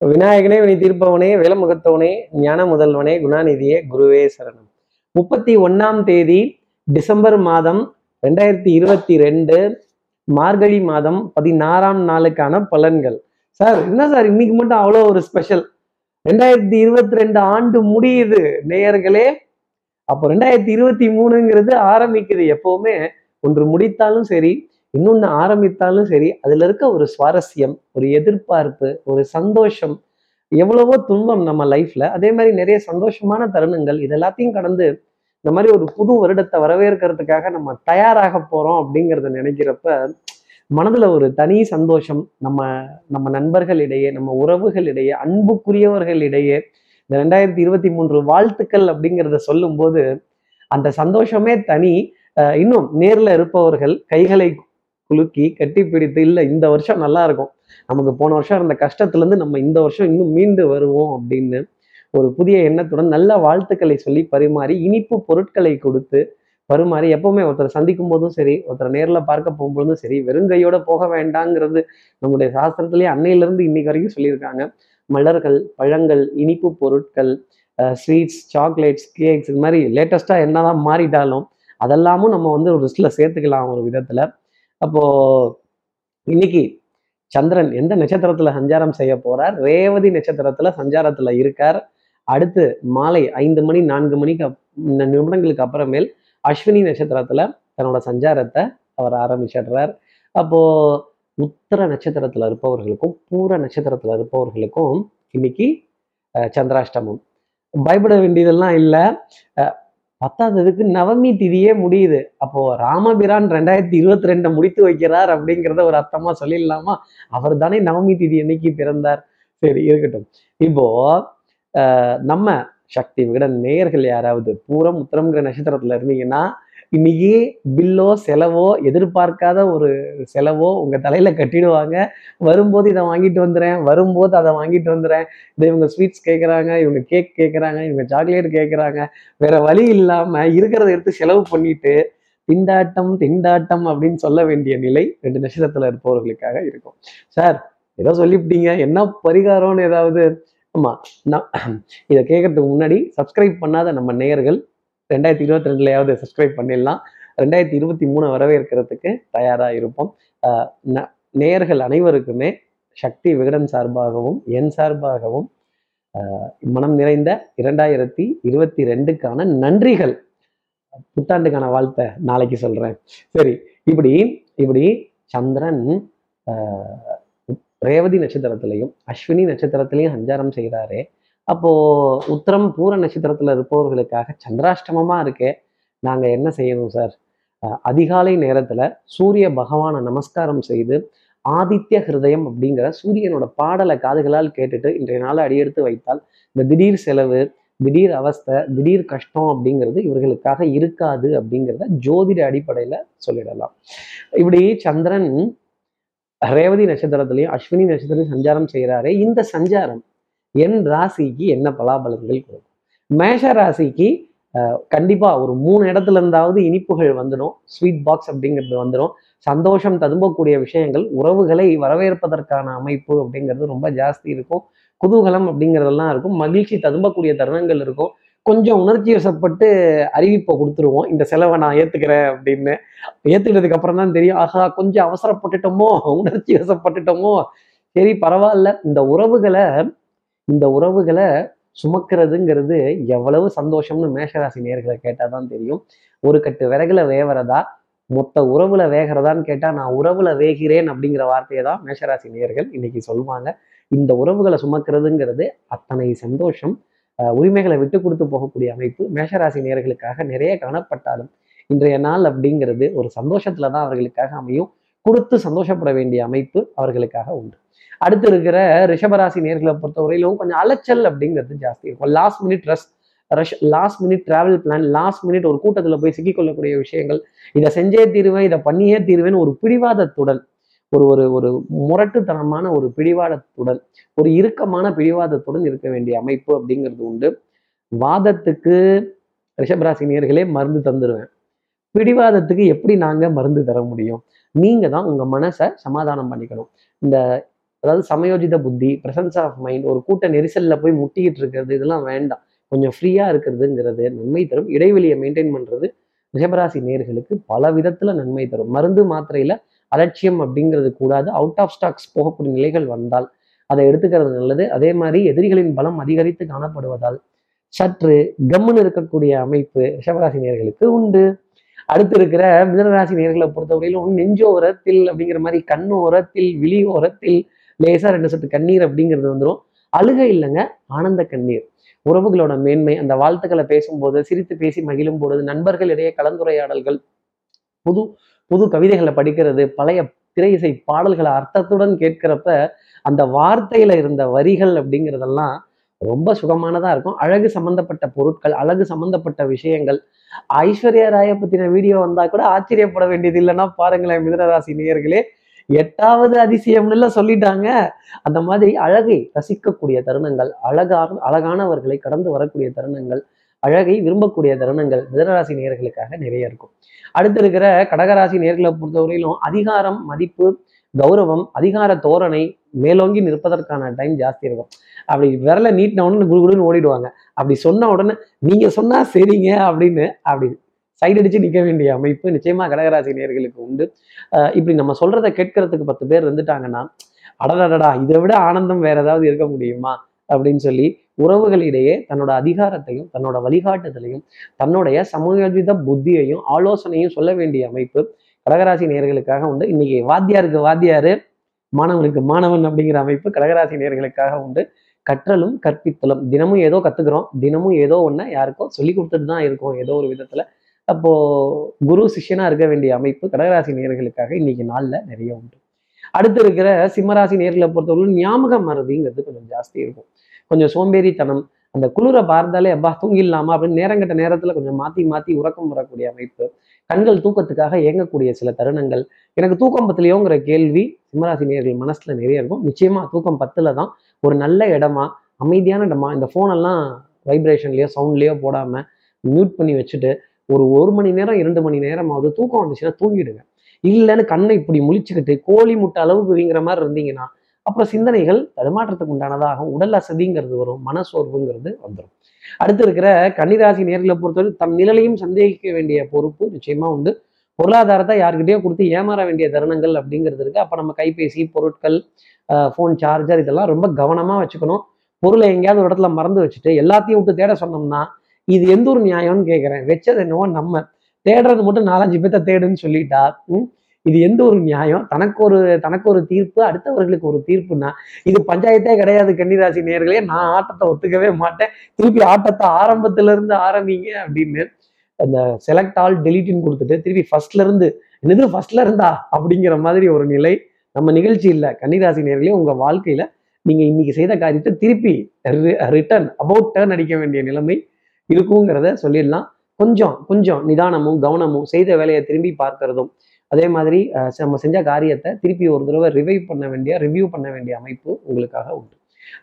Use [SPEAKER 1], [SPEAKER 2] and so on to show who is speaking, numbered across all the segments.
[SPEAKER 1] விநாயகனே வினி தீர்ப்பவனே வேலமுகத்தவனே ஞான முதல்வனே குணாநிதியே குருவே சரணம். முப்பத்தி ஒன்னாம் தேதி டிசம்பர் மாதம் ரெண்டாயிரத்தி இருபத்தி ரெண்டு மார்கழி மாதம் பதினாறாம் நாளுக்கான பலன்கள். சார் என்ன சார் இன்னைக்கு மட்டும் அவ்வளோ ஒரு ஸ்பெஷல்? ரெண்டாயிரத்தி இருபத்தி ரெண்டு ஆண்டு முடியுது நேயர்களே. அப்போ ரெண்டாயிரத்தி இருபத்தி மூணுங்கிறது ஆரம்பிக்குது எப்பவுமே. ஒன்று முடித்தாலும் சரி இன்னொன்று ஆரம்பித்தாலும் சரி அதுல இருக்க ஒரு சுவாரஸ்யம் ஒரு எதிர்பார்ப்பு ஒரு சந்தோஷம் எவ்வளவோ துன்பம் நம்ம லைஃப்ல அதே மாதிரி நிறைய சந்தோஷமான தருணங்கள் இது எல்லாத்தையும் கடந்து இந்த மாதிரி ஒரு புது வருடத்தை வரவேற்கிறதுக்காக நம்ம தயாராக போறோம் அப்படிங்கிறத நினைக்கிறப்ப மனதுல ஒரு தனி சந்தோஷம் நம்ம நம்ம நண்பர்களிடையே நம்ம உறவுகளிடையே அன்புக்குரியவர்களிடையே இந்த ரெண்டாயிரத்தி இருபத்தி மூன்று வாழ்த்துக்கள் அப்படிங்கிறத சொல்லும்போது அந்த சந்தோஷமே தனி. அஹ் இன்னும் நேர்ல இருப்பவர்கள் கைகளை குலுக்கி கட்டி பிடித்து இல்லை இந்த வருஷம் நல்லா இருக்கும் நமக்கு போன வருஷம் இருந்த கஷ்டத்துலேருந்து நம்ம இந்த வருஷம் இன்னும் மீண்டு வருவோம் அப்படின்னு ஒரு புதிய எண்ணத்துடன் நல்ல வாழ்த்துக்களை சொல்லி பரிமாறி இனிப்பு பொருட்களை கொடுத்து பரிமாறி எப்பவுமே ஒருத்தரை சந்திக்கும் போதும் சரி ஒருத்தரை நேரில் பார்க்க போகும்போதும் சரி வெறுங்கையோட போக வேண்டாங்கிறது நம்முடைய சாஸ்திரத்திலேயே அன்னையிலிருந்து இன்னைக்கு வரைக்கும் சொல்லியிருக்காங்க. மலர்கள் பழங்கள் இனிப்பு பொருட்கள் ஸ்வீட்ஸ் சாக்லேட்ஸ் கேக்ஸ் இது மாதிரி லேட்டஸ்ட்டாக என்னதான் மாறிட்டாலும் அதெல்லாமும் நம்ம வந்து ஒரு லிஸ்ட்டில் சேர்த்துக்கலாம் ஒரு விதத்தில். அப்போ இன்னைக்கு சந்திரன் எந்த நட்சத்திரத்துல சஞ்சாரம் செய்ய போறார்? ரேவதி நட்சத்திரத்துல சஞ்சாரத்துல இருக்கார். அடுத்து மாலை ஐந்து மணி நான்கு மணிக்கு இந்த நிமிடங்களுக்கு அப்புறமேல் அஸ்வினி நட்சத்திரத்துல தன்னோட சஞ்சாரத்தை அவர் ஆரம்பிச்சிடுறார். அப்போ உத்தர நட்சத்திரத்துல இருப்பவர்களுக்கும் பூர நட்சத்திரத்துல இருப்பவர்களுக்கும் இன்னைக்கு சந்திராஷ்டமம். பயப்பட வேண்டியதெல்லாம் இல்லை. பத்தாததுக்கு நவமி திதியே முடியுது. அப்போ ராமபிரான் ரெண்டாயிரத்தி இருபத்தி ரெண்டை முடித்து வைக்கிறார் அப்படிங்கிறத ஒரு அர்த்தமா சொல்லிடலாமா? அவர் தானே நவமி திதி என்னைக்கு பிறந்தார். சரி இருக்கட்டும். இப்போ ஆஹ், நம்ம சக்தி விகடன் நேயர்கள் யாராவது பூரம் உத்தரம்ங்கிற நட்சத்திரத்துல இருந்தீங்கன்னா இன்னைக்கு பில்லோ செலவோ எதிர்பார்க்காத ஒரு செலவோ உங்க தலையில கட்டிடுவாங்க. வரும்போது இதை வாங்கிட்டு வந்துடுறேன் வரும்போது அதை வாங்கிட்டு வந்துடுறேன் இதை இவங்க ஸ்வீட்ஸ் கேட்குறாங்க இவங்க கேக் கேட்குறாங்க இவங்க சாக்லேட் கேட்குறாங்க வேற வழி இல்லாம இருக்கிறத எடுத்து செலவு பண்ணிட்டு திண்டாட்டம் திண்டாட்டம் அப்படின்னு சொல்ல வேண்டிய நிலை ரெண்டு நட்சத்திரத்துல இருப்பவர்களுக்காக இருக்கும். சார் ஏதோ சொல்லிவிட்டீங்க என்ன பரிகாரம்னு ஏதாவது ஆமா நான் இதை கேட்கறதுக்கு முன்னாடி சப்ஸ்கிரைப் பண்ணாத நம்ம நேயர்கள் ரெண்டாயிரத்தி இருபத்தி ரெண்டுலையாவது சப்ஸ்கிரைப் பண்ணிடலாம். ரெண்டாயிரத்தி இருபத்தி மூணு வரவேற்கிறதுக்கு தயாராக இருப்போம். ந- நேயர்கள் அனைவருக்குமே சக்தி விகடன் சார்பாகவும் என் சார்பாகவும் மனம் நிறைந்த இரண்டாயிரத்தி இருபத்தி ரெண்டுக்கான நன்றிகள் புத்தாண்டுக்கான வாழ்த்தை நாளைக்கு சொல்றேன். சரி இப்படி இப்படி சந்திரன் ரேவதி நட்சத்திரத்திலையும் அஸ்வினி நட்சத்திரத்திலையும் சஞ்சாரம் செய்கிறாரே அப்போ உத்தரம் பூர நட்சத்திரத்துல இருப்பவர்களுக்காக சந்திராஷ்டமமா இருக்கே நாங்க என்ன செய்யணும் சார்? அதிகாலை நேரத்துல சூரிய பகவானை நமஸ்காரம் செய்து ஆதித்ய ஹிருதயம் அப்படிங்கிற சூரியனோட பாடலை காதுகளால் கேட்டுட்டு இன்றைய நாளை அடியெடுத்து வைத்தால் இந்த திடீர் செலவு திடீர் அவஸ்தை திடீர் கஷ்டம் அப்படிங்கிறது இவர்களுக்காக இருக்காது அப்படிங்கிறத ஜோதிட அடிப்படையில சொல்லிடலாம். இப்படி சந்திரன் ரேவதி நட்சத்திரத்திலையும் அஸ்வினி நட்சத்திரத்திலையும் சஞ்சாரம் செய்கிறாரே இந்த சஞ்சாரம் என் ராசிக்கு என்ன பலாபலன்கள் கொடுக்கும்? மேஷ ராசிக்கு கண்டிப்பாக கண்டிப்பா ஒரு மூணு இடத்துல இருந்தாவது இனிப்புகள் வந்துடும். ஸ்வீட் பாக்ஸ் அப்படிங்கிறது வந்துடும். சந்தோஷம் ததும்பக்கூடிய விஷயங்கள் உறவுகளை வரவேற்பதற்கான அமைப்பு அப்படிங்கிறது ரொம்ப ஜாஸ்தி இருக்கும். குதூகலம் அப்படிங்கிறதெல்லாம் இருக்கும். மகிழ்ச்சி ததும்பக்கூடிய தருணங்கள் இருக்கும். கொஞ்சம் உணர்ச்சி வசப்பட்டு அறிவிப்பை கொடுத்துருவோம். இந்த செலவை நான் ஏத்துக்கிறேன் அப்படின்னு. ஏத்துக்கிட்டதுக்கு அப்புறம் தான் தெரியும். ஆஹா கொஞ்சம் அவசரப்பட்டுட்டோமோ உணர்ச்சி வசப்பட்டுட்டோமோ. சரி பரவாயில்ல. இந்த உறவுகளை இந்த உறவுகளை சுமக்கிறதுங்கிறது எவ்வளவு சந்தோஷம்னு மேஷராசி நேர்களை கேட்டால் தான் தெரியும். ஒரு கட்டு விறகுல வேவறதா மொத்த உறவுல வேகிறதான்னு கேட்டா நான் உறவுல வேகிறேன் அப்படிங்கிற வார்த்தையை தான் மேஷராசி நேர்கள் இன்னைக்கு சொல்லுவாங்க. இந்த உறவுகளை சுமக்கிறதுங்கிறது அத்தனை சந்தோஷம் உரிமைகளை விட்டு கொடுத்து போகக்கூடிய அமைப்பு மேஷராசி நேர்களுக்காக நிறைய காணப்பட்டாலும் இன்றைய நாள் அப்படிங்கிறது ஒரு சந்தோஷத்துல தான் அவர்களுக்காக அமையும். கொடுத்து சந்தோஷப்பட வேண்டிய அமைப்பு அவர்களுக்காக உண்டு. அடுத்து இருக்கிற ரிஷபராசி நேர்களை பொறுத்தவரையிலும் கொஞ்சம் அலைச்சல் அப்படிங்கிறது ஜாஸ்தி இருக்கும். Last minute rush rush last minute travel plan last minute ஒரு கூட்டத்தில் போய் சிக்கிக்கொள்ளக்கூடிய விஷயங்கள். இதை செஞ்சே தீருவேன் இதை பண்ணியே தீருவேன் ஒரு பிடிவாதத்துடன் ஒரு ஒரு ஒரு முரட்டுத்தனமான ஒரு பிடிவாதத்துடன் ஒரு இறுக்கமான பிடிவாதத்துடன் இருக்க வேண்டிய அமைப்பு அப்படிங்கிறது உண்டு. வாதத்துக்கு ரிஷபராசினியர்களே மருந்து தந்துடுவேன் பிடிவாதத்துக்கு எப்படி நாங்க மருந்து தர முடியும்? நீங்கள் தான் உங்க மனசை சமாதானம் பண்ணிக்கணும். இந்த அதாவது சமயோஜித புத்தி பிரசன்ஸ் ஆஃப் மைண்ட் ஒரு கூட்ட நெரிசல்ல போய் முட்டிக்கிட்டு இருக்கிறது இதெல்லாம் வேண்டாம். கொஞ்சம் ஃப்ரீயா இருக்கிறதுங்கிறது நன்மை தரும். இடைவெளியை மெயின்டைன் பண்றது ரிஷபராசி நேர்களுக்கு பல விதத்துல நன்மை தரும். மருந்து மாத்திரையில அலட்சியம் அப்படிங்கிறது கூடாது. அவுட் ஆஃப் ஸ்டாக்ஸ் போகக்கூடிய நிலைகள் வந்தால் அதை எடுத்துக்கிறது நல்லது. அதே மாதிரி எதிரிகளின் பலம் அதிகரித்து காணப்படுவதால் சற்று கம்முன்னு இருக்கக்கூடிய அமைப்பு ரிஷபராசி நேர்களுக்கு உண்டு. அடுத்து இருக்கிற மிதனராசி நேர்களை பொறுத்தவரையிலும் நெஞ்சோரத்தில் அப்படிங்கிற மாதிரி கண்ணோரத்தில் விழி ஓரத்தில் லேசா ரெண்டு சத்து கண்ணீர் அப்படிங்கிறது வந்துடும் அழுகை இல்லைங்க ஆனந்த கண்ணீர். உறவுகளோட மேன்மை அந்த வாழ்த்துக்களை பேசும்போது சிரித்து பேசி மகிழும் பொழுது நண்பர்களிடையே கலந்துரையாடல்கள் புது புது கவிதைகளை படிக்கிறது பழைய திரை இசை பாடல்களை அர்த்தத்துடன் கேட்கிறப்ப அந்த வார்த்தையில இருந்த வரிகள் அப்படிங்கிறதெல்லாம் ரொம்ப சுகமானதா இருக்கும். அழகு சம்பந்தப்பட்ட பொருட்கள் அழகு சம்பந்தப்பட்ட விஷயங்கள். ஐஸ்வர்யா ராய பத்தின வீடியோ வந்தா கூட ஆச்சரியப்பட வேண்டியது இல்லைன்னா பாருங்களேன் மிதனராசி நேயர்களே. எட்டாவது அதிசயம்னு சொல்லிட்டாங்க. அந்த மாதிரி அழகை ரசிக்கக்கூடிய தருணங்கள் அழகாக அழகானவர்களை கடந்து வரக்கூடிய தருணங்கள் அழகை விரும்பக்கூடிய தருணங்கள் மிதனராசி நேயர்களுக்காக நிறைய இருக்கும். அடுத்து இருக்கிற கடகராசி நேர்களை பொறுத்தவரையிலும் அதிகாரம் மதிப்பு கௌரவம் அதிகார தோரணை மேலோங்கி நிற்பதற்கான டைம் ஜாஸ்தி இருக்கும். அப்படி விரல நீட்டின உடனே குடுகுடுன்னு ஓடிடுவாங்க. அப்படி சொன்ன உடனே நீங்க சொன்னா சரிங்க அப்படின்னு அப்படி சைடு அடிச்சு நிற்க வேண்டிய அமைப்பு நிச்சயமா கடகராசி நேர்களுக்கு உண்டு. இப்படி நம்ம சொல்றதை கேட்கறதுக்கு பத்து பேர் இருந்துட்டாங்கன்னா அடடடடா இதை விட ஆனந்தம் வேற ஏதாவது இருக்க முடியுமா? அப்படின்னு சொல்லி உறவுகளிடையே தன்னோட அதிகாரத்தையும் தன்னோட வழிகாட்டுதலையும் தன்னுடைய சமயோஜித புத்தியையும் ஆலோசனையும் சொல்ல வேண்டிய அமைப்பு கடகராசி நேர்களுக்காக உண்டு. இன்னைக்கு வாத்தியாருக்கு வாத்தியாரு மாணவனுக்கு மாணவன் அப்படிங்கிற அமைப்பு கடகராசி நேர்களுக்காக உண்டு. கற்றலும் கற்பித்தலும் தினமும் ஏதோ கத்துக்கிறோம். தினமும் ஏதோ ஒண்ணு யாருக்கோ சொல்லி கொடுத்துட்டு தான் இருக்கோம் ஏதோ ஒரு விதத்துல. அப்போ குரு சிஷ்யனா இருக்க வேண்டிய அமைப்பு கடகராசி நேர்களுக்காக இன்னைக்கு நாள்ல நிறைய உண்டு. அடுத்து இருக்கிற சிம்மராசி நேர்களை பொறுத்தவரை ஞாபக மருதிங்கிறது கொஞ்சம் ஜாஸ்தி இருக்கும். கொஞ்சம் சோம்பேறித்தனம் அந்த குளிரை பார்த்தாலே அப்பா தூங்கிடலாமா? அப்படின்னு நேரங்கட்ட நேரத்துல கொஞ்சம் மாத்தி மாத்தி உறக்கம் வரக்கூடிய அமைப்பு கண்கள் தூக்கத்துக்காக இயங்கக்கூடிய சில தருணங்கள். எனக்கு தூக்கம் பத்திலையோங்கிற கேள்வி சிம்மராசி நேர்கள் மனசுல நிறைய இருக்கும். நிச்சயமா தூக்கம் பத்துல தான். ஒரு நல்ல இடமா அமைதியான இடமா இந்த ஃபோனெல்லாம் வைப்ரேஷன்லயோ சவுண்ட்லயோ போடாம மியூட் பண்ணி வச்சுட்டு ஒரு ஒரு மணி நேரம் இரண்டு மணி நேரமாவது தூக்கம் வந்துச்சுன்னா தூங்கிடுங்க இல்லைன்னு கண்ணை இப்படி முழிச்சுக்கிட்டு கோழி முட்டை அளவுக்கு வீங்கிற மாதிரி இருந்தீங்கன்னா அப்புறம் சிந்தனைகள் தடுமாற்றத்துக்கு உண்டானதாகும் உடல் அசதிங்கிறது வரும் மனசோர்வுங்கிறது வந்துடும் அடுத்து இருக்கிற கன்னிராசி நேர்களை பொறுத்தவரை தம் நிழலையும் சந்தேகிக்க வேண்டிய பொறுப்பு நிச்சயமா உண்டு. பொருளாதாரத்தை யார்கிட்டயோ கொடுத்து ஏமாற வேண்டிய தருணங்கள் அப்படிங்கிறது இருக்கு. அப்ப நம்ம கைபேசி பொருட்கள் ஃபோன் சார்ஜர் இதெல்லாம் ரொம்ப கவனமா வச்சுக்கணும். பொருளை எங்கேயாவது ஒரு இடத்துல மறந்து வச்சுட்டு எல்லாத்தையும் விட்டு தேட சொன்னோம்னா இது எந்த ஒரு நியாயம்னு கேட்குறேன் வச்சது என்னவோ நம்ம. தேடுறது மட்டும் நாலஞ்சு பேர்த்த தேடுன்னு சொல்லிட்டா இது எந்த ஒரு நியாயம்? தனக்கு ஒரு தனக்கு ஒரு தீர்ப்பு அடுத்தவர்களுக்கு ஒரு தீர்ப்புனா இது பஞ்சாயத்தே கிடையாது கன்னிராசி நேர்களே நான் ஆட்டத்தை ஒத்துக்கவே மாட்டேன். திருப்பி ஆட்டத்தை ஆரம்பத்துல இருந்து ஆரம்பிங்க அப்படின்னு அந்த செலக்ட் ஆல் டெலிட்னு கொடுத்துட்டு திருப்பி ஃபர்ஸ்ட்ல இருந்து என்னது ஃபர்ஸ்ட்ல இருந்தா? அப்படிங்கிற மாதிரி ஒரு நிலை நம்ம நிகழ்ச்சி இல்லை. கன்னிராசி நேர்களே உங்க வாழ்க்கையில நீங்க இன்னைக்கு செய்த காரியத்தை திருப்பி ரிட்டர்ன் அபவுட் டர்ன் அடிக்க வேண்டிய நிலைமை இருக்குங்கிறத சொல்லிடலாம். கொஞ்சம் கொஞ்சம் நிதானமும் கவனமும் செய்த வேலையை திரும்பி பார்க்கறதும் அதே மாதிரி நம்ம செஞ்ச காரியத்தை திருப்பி ஒரு தடவை ரிவைவ் பண்ண வேண்டிய ரிவ்யூ பண்ண வேண்டிய அமைப்பு உங்களுக்காக உண்டு.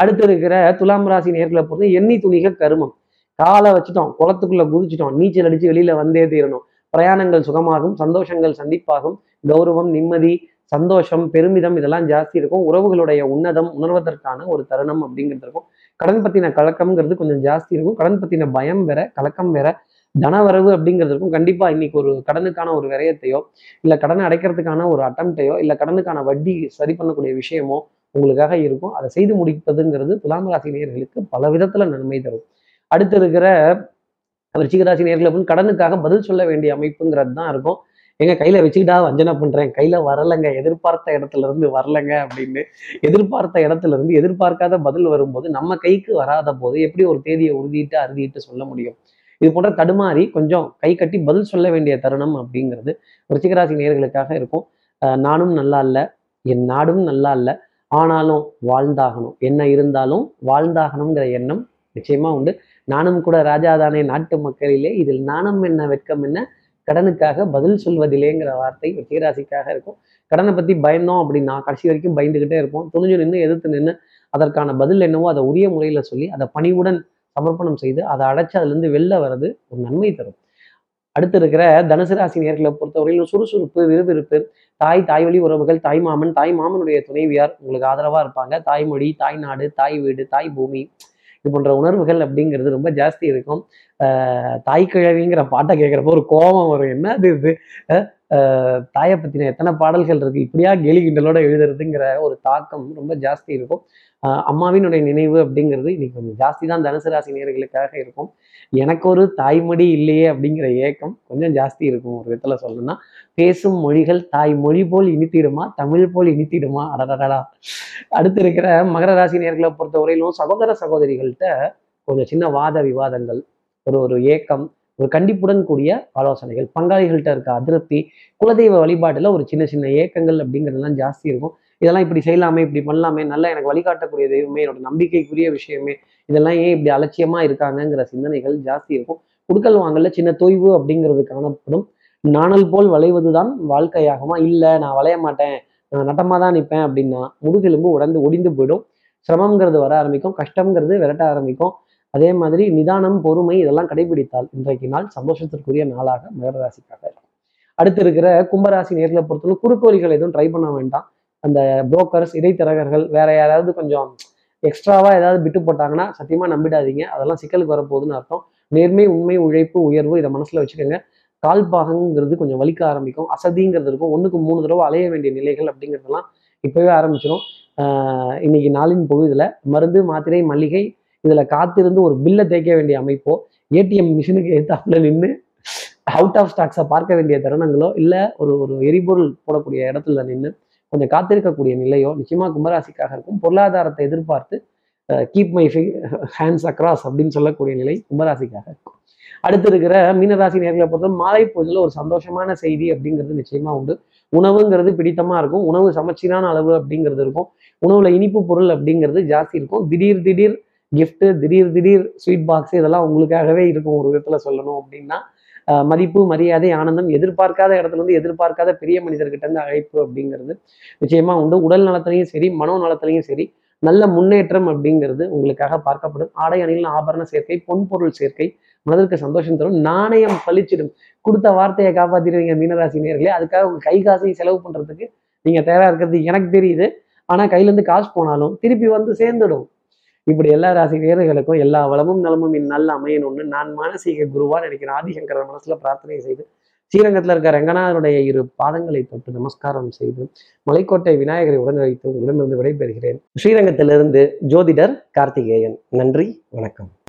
[SPEAKER 1] அடுத்து இருக்கிற துலாம் ராசி நேர்களை பொறுத்து எண்ணி துணிக கருமம். காலை வச்சுட்டோம் குளத்துக்குள்ள குதிச்சிட்டோம் நீச்சல் அடிச்சு வெளியில வந்தே தீரணும். பிரயாணங்கள் சுகமாகும் சந்தோஷங்கள் சந்திப்பாகும் கௌரவம் நிம்மதி சந்தோஷம் பெருமிதம் இதெல்லாம் ஜாஸ்தி இருக்கும். உறவுகளுடைய உன்னதம் உணர்வதற்கான ஒரு தருணம் அப்படிங்கிறது இருக்கும். கடன் பத்தின கலக்கம்ங்கிறது கொஞ்சம் ஜாஸ்தி இருக்கும். கடன் பத்தின பயம் வேற கலக்கம் வேற. தனவரவு அப்படிங்கிறதுக்கும் கண்டிப்பா இன்னைக்கு ஒரு கடனுக்கான ஒரு விரயத்தையோ இல்ல கடனை அடைக்கிறதுக்கான ஒரு அட்டம்ப்டையோ இல்ல கடனுக்கான வட்டி சரி பண்ணக்கூடிய விஷயமோ உங்களுக்காக இருக்கும். அதை செய்து முடிப்பதுங்கிறது துலாம் ராசி நேர்களுக்கு பல விதத்துல நன்மை தரும். அடுத்து இருக்கிற விருச்சிகராசி நேர்களை கடனுக்காக பதில் சொல்ல வேண்டிய அமைப்புங்கிறது தான் இருக்கும். எங்க கையில வச்சுக்கிட்டா வஞ்சனை பண்றேன். கையில வரலைங்க. எதிர்பார்த்த இடத்துல இருந்து வரலைங்க அப்படின்னு எதிர்பார்த்த இடத்துல இருந்து எதிர்பார்க்காத பதில் வரும்போது நம்ம கைக்கு வராத போது எப்படி ஒரு தேதியை உறுதிட்டு அறுதிட்டு சொல்ல முடியும்? இது போன்ற தடுமாறி கொஞ்சம் கை கட்டி பதில் சொல்ல வேண்டிய தருணம் அப்படிங்கிறது ரிச்சிகராசி நேர்களுக்காக இருக்கும். நானும் நல்லா இல்லை என் நாடும் நல்லா இல்லை ஆனாலும் வாழ்ந்தாகணும். என்ன இருந்தாலும் வாழ்ந்தாகணுங்கிற எண்ணம் நிச்சயமா உண்டு. நானும் கூட ராஜாதானே நாட்டு மக்களிலே இதில் நாணம் என்ன வெட்கம் என்ன கடனுக்காக பதில் சொல்வதிலேங்கிற வார்த்தை ரிச்சிகராசிக்காக இருக்கும். கடனை பத்தி பயந்தோம் அப்படின்னா கடைசி வரைக்கும் பயந்துகிட்டே இருப்போம். துணிஞ்சு நின்று எதிர்த்து நின்று அதற்கான பதில் என்னவோ அதை உரிய முறையில் சொல்லி அதை பணிவுடன் சமர்ப்பணம் செய்து அதை அடைச்சு அதுலேருந்து வெளில வர்றது ஒரு நன்மை தரும். அடுத்து இருக்கிற தனுசு ராசி நேர்களை பொறுத்தவரையிலும் சுறுசுறுப்பு விறுவிறுப்பு தாய் தாய் வழி உறவுகள் தாய் மாமன் தாய் மாமனுடைய துணைவியார் உங்களுக்கு ஆதரவாக இருப்பாங்க. தாய்மொழி தாய் நாடு தாய் வீடு தாய் பூமி இது போன்ற உணர்வுகள் அப்படிங்கிறது ரொம்ப ஜாஸ்தி இருக்கும். தாய் கிழவிங்கிற பாட்டை கேட்குறப்போ ஒரு கோபம் வரும். என்ன அது இது தாயை பத்தின எத்தனை பாடல்கள் இருக்குது இப்படியா கேலி கிண்டலோட எழுதுறதுங்கிற ஒரு தாக்கம் ரொம்ப ஜாஸ்தி இருக்கும். அம்மாவினுடைய நினைவு அப்படிங்கிறது இன்னைக்கு கொஞ்சம் ஜாஸ்தி தான் தனுசு ராசி நேர்களுக்காக இருக்கும். எனக்கு ஒரு தாய்மொழி இல்லையே அப்படிங்கிற ஏக்கம் கொஞ்சம் ஜாஸ்தி இருக்கும் ஒரு விதத்துல சொல்லணும்னா. பேசும் மொழிகள் தாய்மொழி போல் இனித்திடுமா தமிழ் போல் இனித்திடுமா? அடடடா அடுத்து இருக்கிற மகர ராசி நேர்களை பொறுத்தவரையிலும் சகோதர சகோதரிகள்கிட்ட கொஞ்சம் சின்ன வாத விவாதங்கள் ஒரு ஒரு ஏக்கம் ஒரு கண்டிப்புடன் கூடிய ஆலோசனைகள். பங்காளிகள்கிட்ட இருக்க அதிருப்தி குலதெய்வ வழிபாட்டில் ஒரு சின்ன சின்ன ஏக்கங்கள் அப்படிங்கிறதெல்லாம் ஜாஸ்தி இருக்கும். இதெல்லாம் இப்படி செய்யலாமே இப்படி பண்ணலாமே நல்லா எனக்கு வழிகாட்டக்கூடிய தெய்வமே என்னோட நம்பிக்கைக்குரிய விஷயமே இதெல்லாம் ஏன் இப்படி அலட்சியமாக இருக்காங்கங்கிற சிந்தனைகள் ஜாஸ்தி இருக்கும். குடுக்கல் வாங்கல சின்ன தொய்வு அப்படிங்கிறது காணப்படும். நாணல் போல் வளைவதுதான் வாழ்க்கையாகுமா? இல்லை நான் வளைய மாட்டேன் நான் நட்டமாக தான் நிற்பேன் அப்படின்னா முதுகெலும்பு உடந்து ஒடிந்து போயிடும். சிரமங்கிறது வர ஆரம்பிக்கும். கஷ்டம்ங்கிறது விரட்ட ஆரம்பிக்கும். அதே மாதிரி நிதானம் பொறுமை இதெல்லாம் கடைபிடித்தால் இன்றைக்கு நாள் சந்தோஷத்திற்குரிய நாளாக மகர ராசிக்காக இருக்கும். அடுத்து இருக்கிற கும்பராசி நேர்களை பொறுத்தவரை குறுக்கோலிகள் எதுவும் ட்ரை பண்ண வேண்டாம். அந்த புரோக்கர்ஸ் இடைத்தரகர்கள் வேற யாராவது கொஞ்சம் எக்ஸ்ட்ராவா ஏதாவது விட்டு போட்டாங்கன்னா சத்தியமா நம்பிடாதீங்க. அதெல்லாம் சிக்கலுக்கு வரப்போகுதுன்னு அர்த்தம். நேர்மை உண்மை உழைப்பு உயர்வு இதை மனசுல வச்சுக்கோங்க. கால் பாகங்கிறது கொஞ்சம் வலிக்க ஆரம்பிக்கும். அசதிங்கிறது இருக்கும். ஒண்ணுக்கு மூணு தடவை அலைய வேண்டிய நிலைகள் அப்படிங்கிறதெல்லாம் இப்பவே ஆரம்பிச்சிடும் இன்னைக்கு நாளின் பகுதியில் மருந்து மாத்திரை மல்லிகை இதுல காத்திருந்து ஒரு பில்லை தேய்க்க வேண்டிய அமைப்போ ஏடிஎம் மிஷினுக்கு எதிர்த்தாப்புல நின்று அவுட் ஆஃப் ஸ்டாக்ஸை பார்க்க வேண்டிய தருணங்களோ இல்லை ஒரு ஒரு எரிபொருள் போடக்கூடிய இடத்துல நின்று கொஞ்சம் காத்திருக்கக்கூடிய நிலையோ நிச்சயமா கும்பராசிக்காக இருக்கும். பொருளாதாரத்தை எதிர்பார்த்து கீப் மை ஹேண்ட்ஸ் அக்ராஸ் அப்படின்னு சொல்லக்கூடிய நிலை கும்பராசிக்காக இருக்கும். அடுத்து இருக்கிற மீனராசி நேர்களை பொறுத்த மாலை பொழுதுல ஒரு சந்தோஷமான செய்தி அப்படிங்கிறது நிச்சயமா உண்டு. உணவுங்கிறது பிடித்தமா இருக்கும். உணவு சமச்சீரான அளவு அப்படிங்கிறது இருக்கும். உணவுல இனிப்பு பொருள் அப்படிங்கிறது ஜாஸ்தி இருக்கும். திடீர் திடீர் கிஃப்ட்டு திடீர் திடீர் ஸ்வீட் பாக்ஸ் இதெல்லாம் உங்களுக்காகவே இருக்கும் ஒரு விதத்தில் சொல்லணும் அப்படின்னா மதிப்பு மரியாதை ஆனந்தம் எதிர்பார்க்காத இடத்துல இருந்து எதிர்பார்க்காத பெரிய மனிதர்கிட்ட இருந்து அழைப்பு அப்படிங்கிறது நிச்சயமா உண்டு. உடல் நலத்திலையும் சரி மனோ நலத்திலையும் சரி நல்ல முன்னேற்றம் அப்படிங்கிறது உங்களுக்காக பார்க்கப்படும். ஆடை அணியில் ஆபரண சேர்க்கை பொன் பொருள் சேர்க்கை மனதிற்கு சந்தோஷம் தரும் நாணயம் பளிச்சிடும் கொடுத்த வார்த்தையை காப்பாற்றிடுவீங்க மீனராசி நேர்களே அதுக்காக உங்க கை காசையும் செலவு பண்றதுக்கு நீங்க தயாரா இருக்கிறது எனக்கு தெரியுது. ஆனா கையிலேருந்து காசு போனாலும் திருப்பி வந்து சேர்ந்துடும். இப்படி எல்லா ராசி நேர்களுக்கும் எல்லா வளமும் நலமும் இந்நல்ல அமையணும்னு நான் மானசீக குருவா நினைக்கிறேன் ஆதிசங்கர மனசுல பிரார்த்தனை செய்து ஸ்ரீரங்கத்தில் இருக்க ரங்கநாதனுடைய இரு பாதங்களை தொட்டு நமஸ்காரம் செய்து மலைக்கோட்டை விநாயகரை உடன் வைத்து உங்களிடமிருந்து விடைபெறுகிறேன். ஸ்ரீரங்கத்திலிருந்து ஜோதிடர் கார்த்திகேயன். நன்றி வணக்கம்.